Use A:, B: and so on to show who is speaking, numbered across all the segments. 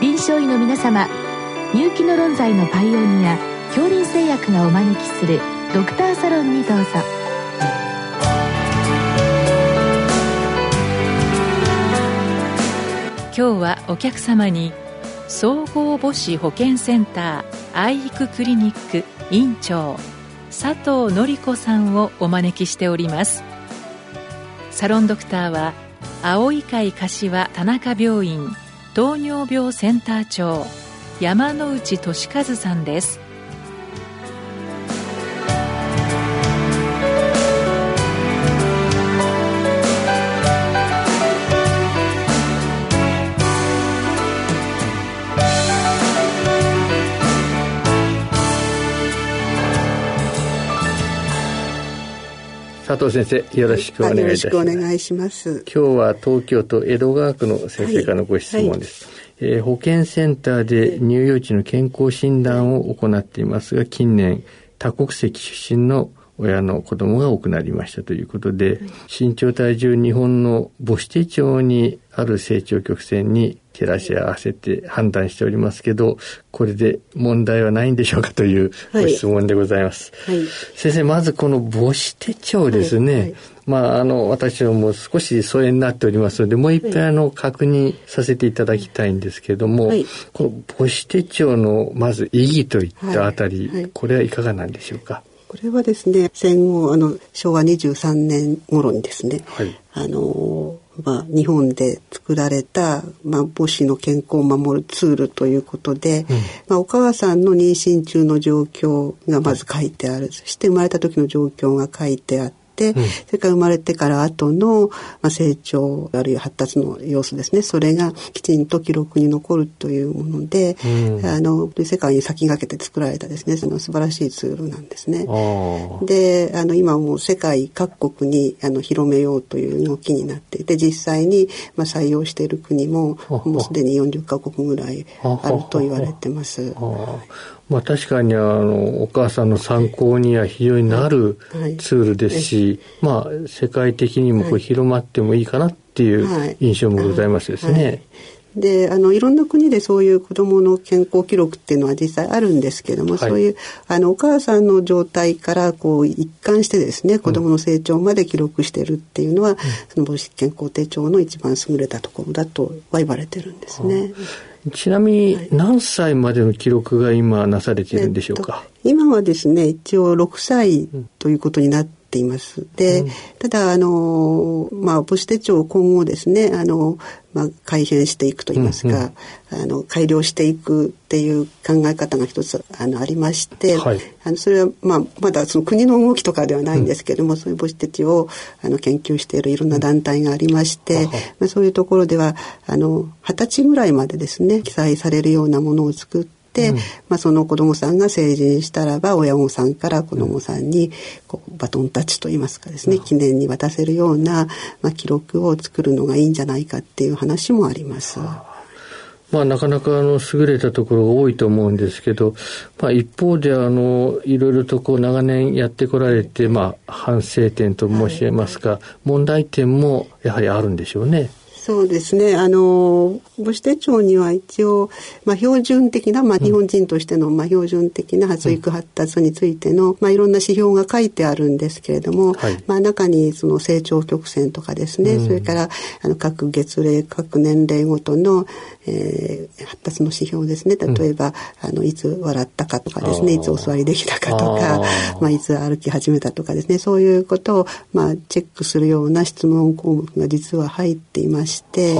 A: 臨床医の皆様入気の論剤のパイオニア恐林製薬がお招きするドクターサロンにどうぞ。
B: 今日はお客様に総合母子保健センター愛育クリニック院長佐藤典子さんをお招きしております。サロンドクターは青い会柏田中病院糖尿病センター長山内俊和さんです。
C: 佐藤先生よろしくお願いいたします、
D: よろしくお願いします。
C: 今日は東京都江戸川区の先生からのご質問です、はい。はい、えー、保健センターで乳幼児の健康診断を行っていますが近年多国籍出身の親の子供が多くなりましたということで、身長体重日本の母子手帳にある成長曲線に照らし合わせて判断しておりますけど、これで問題はないんでしょうかというご質問でございます。はい。はい、先生、まずこの母子手帳ですね。はい、まあ、あの、私はもう少し疎遠になっておりますので、もう一回あの、確認させていただきたいんですけれども、この母子手帳のまず意義といったあたり、これはいかがなんでしょうか？
D: これはですね戦後あの昭和23年頃にですね、はい、あのまあ、日本で作られた、まあ、母子の健康を守るツールということで、うん、まあ、お母さんの妊娠中の状況がまず書いてある、そして生まれた時の状況が書いてあって、うん、それから生まれてから後の、まあ、成長あるいは発達の様子ですね。それがきちんと記録に残るというもので、うん、あの世界に先駆けて作られたですね。その素晴らしいツールなんですね。であの今もう世界各国にあの広めようという動きになっていて実際に、まあ、採用している国ももうすでに40カ国ぐらいあると言われてます。
C: まあ確かにあの、お母さんの参考には非常になるツールですし、まあ世界的にもこう広まってもいいかなっていう印象もございますですね。
D: であのいろんな国でそういう子どもの健康記録っていうのは実際あるんですけども、はい、そういうあのお母さんの状態からこう一貫してですね子どもの成長まで記録してるっていうのは、うん、その母子健康手帳の一番優れたところだとは言われてるんですね。うん
C: ちなみに何歳までの記録が今なされているんでしょうか、
D: えっと、今はですね一応6歳ということになっています。で、うん、ただあのまあ母子手帳今後ですねあのまあ改変していくと言いますか、うんうん、あの改良していくっていう考え方が一つあのありまして、はい、あのそれはまあまだその国の動きとかではないんですけども、うん、そういう母子手帳をあの研究しているいろんな団体がありまして、まあそういうところではあの二十歳ぐらいまでですね記載されるようなものを作って、うん、まあ、その子どもさんが成人したらば親御さんから子どもさんにこうバトンタッチといいますかですね、記念に渡せるような、まあ、記録を作るのがいいんじゃないかっていう話もあります。
C: まあ、なかなかあの優れたところが多いと思うんですけど、まあ、一方であのいろいろとこう長年やってこられて、まあ、反省点と申しますか、はい、問題点もやはりあるんでしょうね。
D: そうですね。あの、母子手帳には一応、まあ、標準的な、まあ、日本人としての、まあ、標準的な発育発達についての、まあ、いろんな指標が書いてあるんですけれども、はい、まあ、中にその成長曲線とかですね、うん、それから、あの、各月齢、各年齢ごとの、えー、発達の指標ですね。例えば、うん、あの、いつ笑ったかとかですね、いつお座りできたかとか、まあ、いつ歩き始めたとかですね、そういうことを、まあ、チェックするような質問項目が実は入っていまして、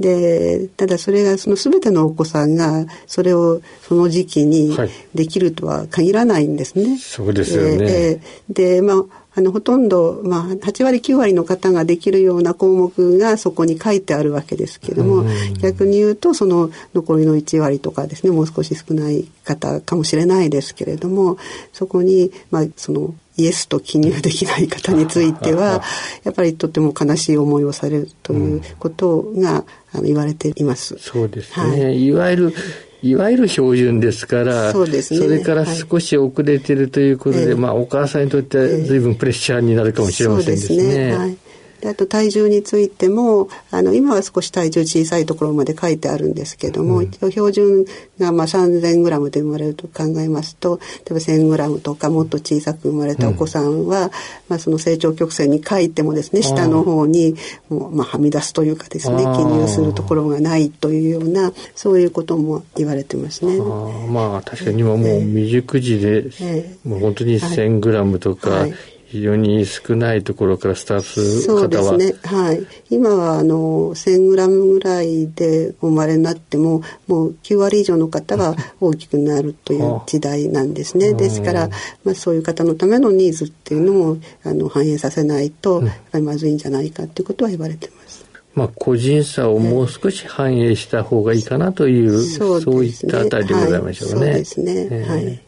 D: で、ただそれがその全てのお子さんがそれをその時期にできるとは限らないんですね。はい、
C: そうですよね。え
D: ー、で、まあ、あのほとんど、まあ、8割9割の方ができるような項目がそこに書いてあるわけですけども、逆に言うとその残りの1割とかですねもう少し少ない方かもしれないですけれどもそこに、まあ、そのイエスと記入できない方についてはやっぱりとても悲しい思いをされるということが、あの言われています。
C: そうですね、はい、いわゆるいわゆる標準ですから、そうですね、それから少し遅れてるということで、はい、まあお母さんにとっては随分プレッシャーになるかもしれませんですね。えー、はい
D: であと体重についてもあの今は少し体重小さいところまで書いてあるんですけども、うん、一応標準がまあ 3000g で生まれると考えますと例えば 1000g とかもっと小さく生まれたお子さんは、うん、まあ、その成長曲線に書いてもですね下の方にもう、まあ、はみ出すというかですね記入するところがないというようなそういうことも言われてますね。
C: まあ確かに今もう未熟児で、えー、もう本当に 1000g とか、はい非常に少ないところからスタートする方は。
D: そうですね。はい。今はあの1000グラムぐらいでお生まれになってももう9割以上の方が大きくなるという時代なんですね。ですから、まあ、そういう方のためのニーズっていうのもあの反映させないと、やっぱりまずいんじゃないかっていうことは言われてます。
C: まあ、個人差をもう少し反映した方がいいかなという、そういったあたりでございましょうね。はい、そうですね。えー、はい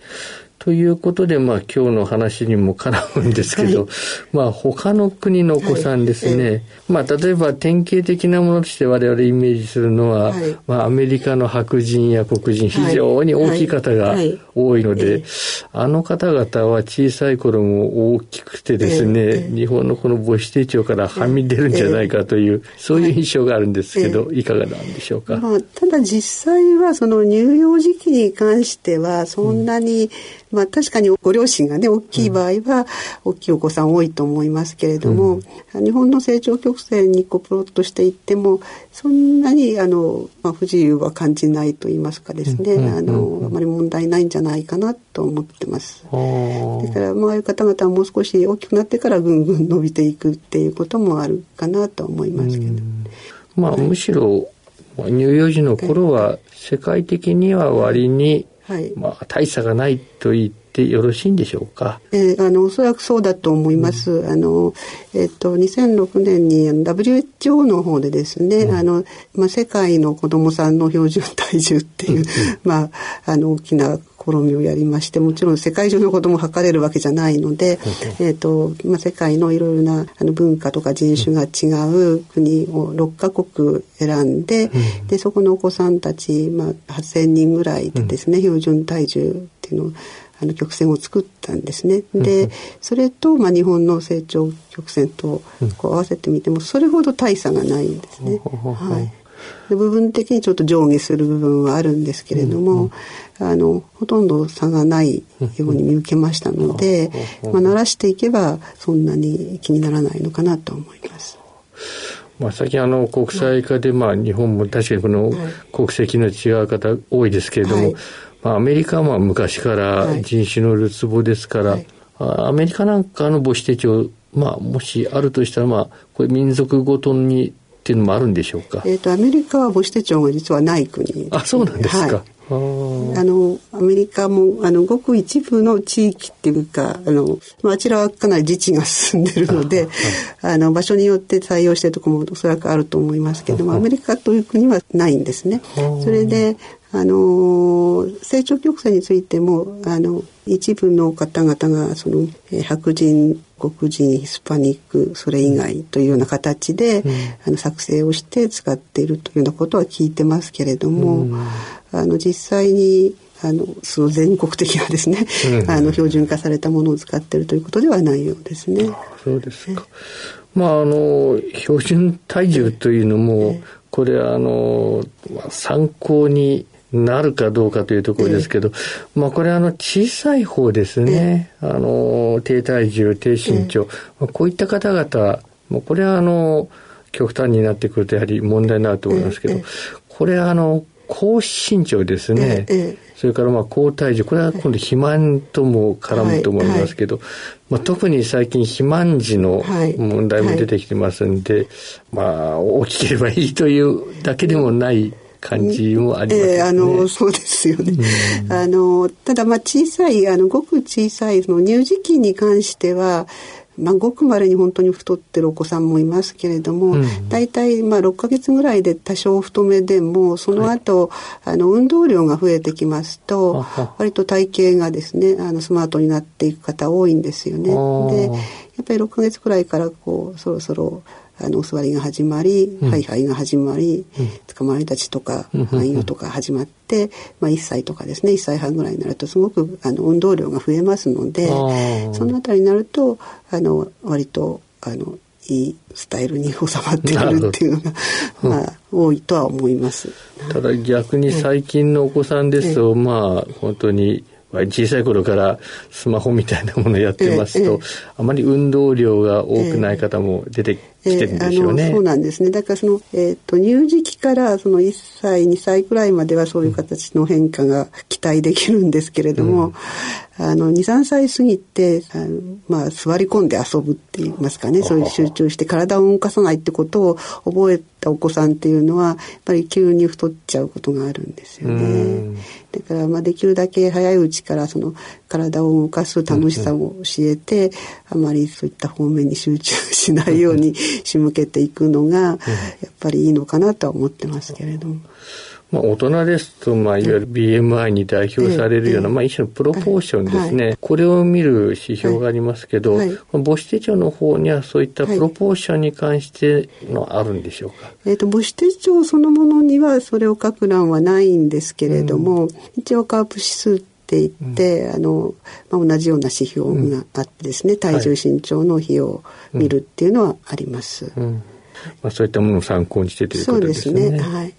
C: ということで、まあ今日の話にも絡むんですけど、はい、まあ他の国のお子さんですね、はい、まあ例えば典型的なものとして我々イメージするのは、はい、まあアメリカの白人や黒人、非常に大きい方が多いので、あの方々は小さい頃も大きくてですね、日本のこの母子手帳からはみ出るんじゃないかという、そういう印象があるんですけど、いかがなんでしょうか？まあ、
D: ただ実際はその乳幼児期に関してはそんなに、うんまあ確かにご両親がね大きい場合は大きいお子さん多いと思いますけれども、うん、日本の成長曲線にこうプロットしていってもそんなにあの、まあ、不自由は感じないと言いますかですね、あのあまり問題ないんじゃないかなと思ってます。だからまあいう方々はもう少し大きくなってからぐんぐん伸びていくっていうこともあるかなと思いますけど。
C: まあ、むしろ乳幼児の頃は世界的には割にはい、まあ、大差がないと言ってよろしいんでしょうか。
D: えー、あのおそらくそうだと思います。うん、あのえっ、ー、と2006年に WHO の方でですね、うん、あのまあ世界の子どもさんの標準体重っていう、うん、まああの大きな試みをやりましてもちろん世界中の子どもを測れるわけじゃないので、えーとまあ、世界のいろいろなあの文化とか人種が違う国を6カ国選んで,、でそこのお子さんたち、まあ、8,000人ぐらいでですね、標準体重っていうのをあの曲線を作ったんですね。で、それと、まあ、日本の成長曲線とこう合わせてみてもそれほど大差がないんですね。はい部分的にちょっと上下する部分はあるんですけれども、うんうん、あのほとんど差がないように見受けましたので、まあ、慣らしていけばそんなに気にならないのかなと思います。
C: まあ、最近あの国際化で、まあ、日本も確かにこの国籍の違う方多いですけれども、はい、まあ、アメリカは昔から人種のるつぼですから、はい、アメリカなんかの母子手帳まあ、もしあるとしたら、まあ、これ民族ごとにっていうのもあるんでしょうか？
D: えっ、ー、とアメリカは母子手帳が実はない国、
C: あ、そうなんですか。はい
D: あのアメリカもあのごく一部の地域っていうかあの、まあ、あちらはかなり自治が進んでるのであの場所によって採用しているところもおそらくあると思いますけどもアメリカという国はないんですね。それであの成長曲線についてもあの一部の方々がその、え白人黒人ヒスパニックそれ以外というような形で、うん、あの作成をして使っているというようなことは聞いてますけれども、うん、あの実際にあのその全国的なですね、うん、あの標準化されたものを使っているということではないようですね。
C: そうですか。まああの標準体重というのも、これあの参考になるかどうかというところですけど、えまあこれはあの小さい方ですね、えあの低体重低身長、まあ、こういった方々もうこれはあの極端になってくるとやはり問題になると思いますけど、これはあの高身長ですね、それからまあ高体重。これは今度肥満とも絡むと思いますけど、はいはい、まあ、特に最近肥満児の問題も出てきてますんで、はい、まあ大きければいいというだけでもない感じもありますね。えー、あの
D: そうですよね。あのただまあ小さいあのごく小さいその乳児期に関しては。まあ、ごくまれに本当に太ってるお子さんもいますけれども、うん、大体まあ6ヶ月ぐらいで多少太めでもその後、はい、あの運動量が増えてきますと割と体型がですねあのスマートになっていく方多いんですよね。でやっぱり6ヶ月くらいからこうそろそろあのお座りが始まり、うん、ハイハイが始まり、うん、捕まり立ちとか汎用とか始まって、まあ、1歳とかですね1歳半ぐらいになるとすごくあの運動量が増えますのでそのあたりになるとあの割とあのいスタイルに収まってくるっていうのが、まあ、多いとは思います。
C: ただ逆に最近のお子さんですと、まあ本当に小さい頃からスマホみたいなものをやってますと、あまり運動量が多くない方も出てきてるんでしょうね。
D: えー、そうなんですね。だからその、えっ、ー、と、乳児期からその1歳、2歳くらいまではそういう形の変化が期待できるんですけれども、うんあの、2、3歳過ぎて、あのまあ、座り込んで遊ぶって言いますかね、そういう集中して体を動かさないってことを覚えたお子さんっていうのは、やっぱり急に太っちゃうことがあるんですよね。だから、まあ、できるだけ早いうちからその体を動かす楽しさを教えて、あまりそういった方面に集中しないように仕向けていくのが、やっぱりいいのかなとは思ってますけれど。も。
C: まあ、大人ですと、まあ、いわゆる BMI に代表されるような、まあ、一種のプロポーションですね、これを見る指標がありますけど、母子手帳の方にはそういったプロポーションに関してのあるんでしょうか、
D: えっ、と、母子手帳そのものにはそれを書く欄はないんですけれども、うん、一応カープ指数っていって、うん、あの、まあ、同じような指標があってですね、体重身長の費用を見るっていうのはあります。うん
C: まあ、そういったものを参考にしてということですね。そうですね。はい。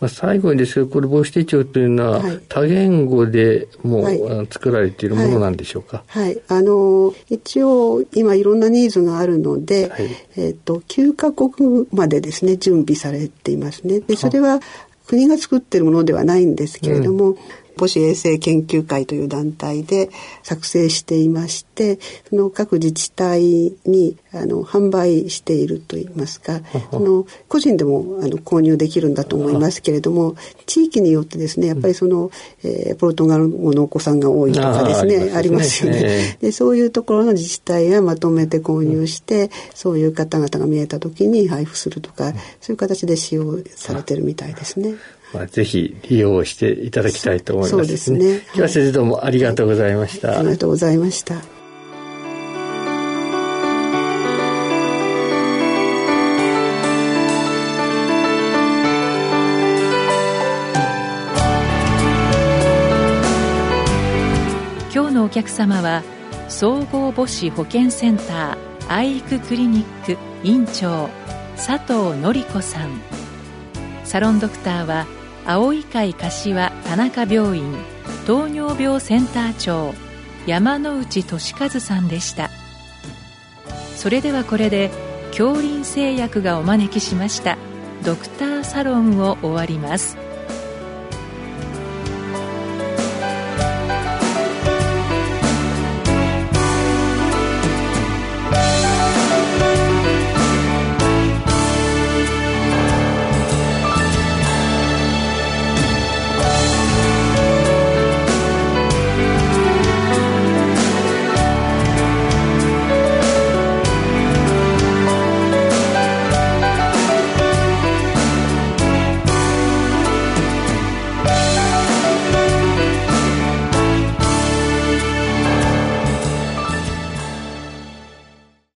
C: まあ、最後にですけど、これ母子手帳というのは、多言語でもう、はい、作られているものなんでしょうか？
D: はい。はい、あの、一応、今いろんなニーズがあるので、はい、えっ、ー、と、9カ国までですね、準備されていますね。で、それは、国が作ってるものではないんですけれども、うん母子衛生研究会という団体で作成していましてその各自治体にあの販売しているといいますかその個人でもあの購入できるんだと思いますけれども地域によってですねやっぱりその、えー、ポルトガル語のお子さんが多いとかですねありますよね。でそういうところの自治体がまとめて購入して、そういう方々が見えた時に配布するとかそういう形で使用されてるみたいですね。
C: まあ、ぜひ利用していただきたいと思います、ね、そうですね。今日は先生どうもありがとうございました。
D: ありがとうございました。
B: 今日のお客様は総合母子保健センター愛育クリニック院長佐藤典子さんサロンドクターは青い会柏田中病院糖尿病センター長山内俊和さんでした。それではこれで恐林製薬がお招きしました。ドクターサロンを終わります。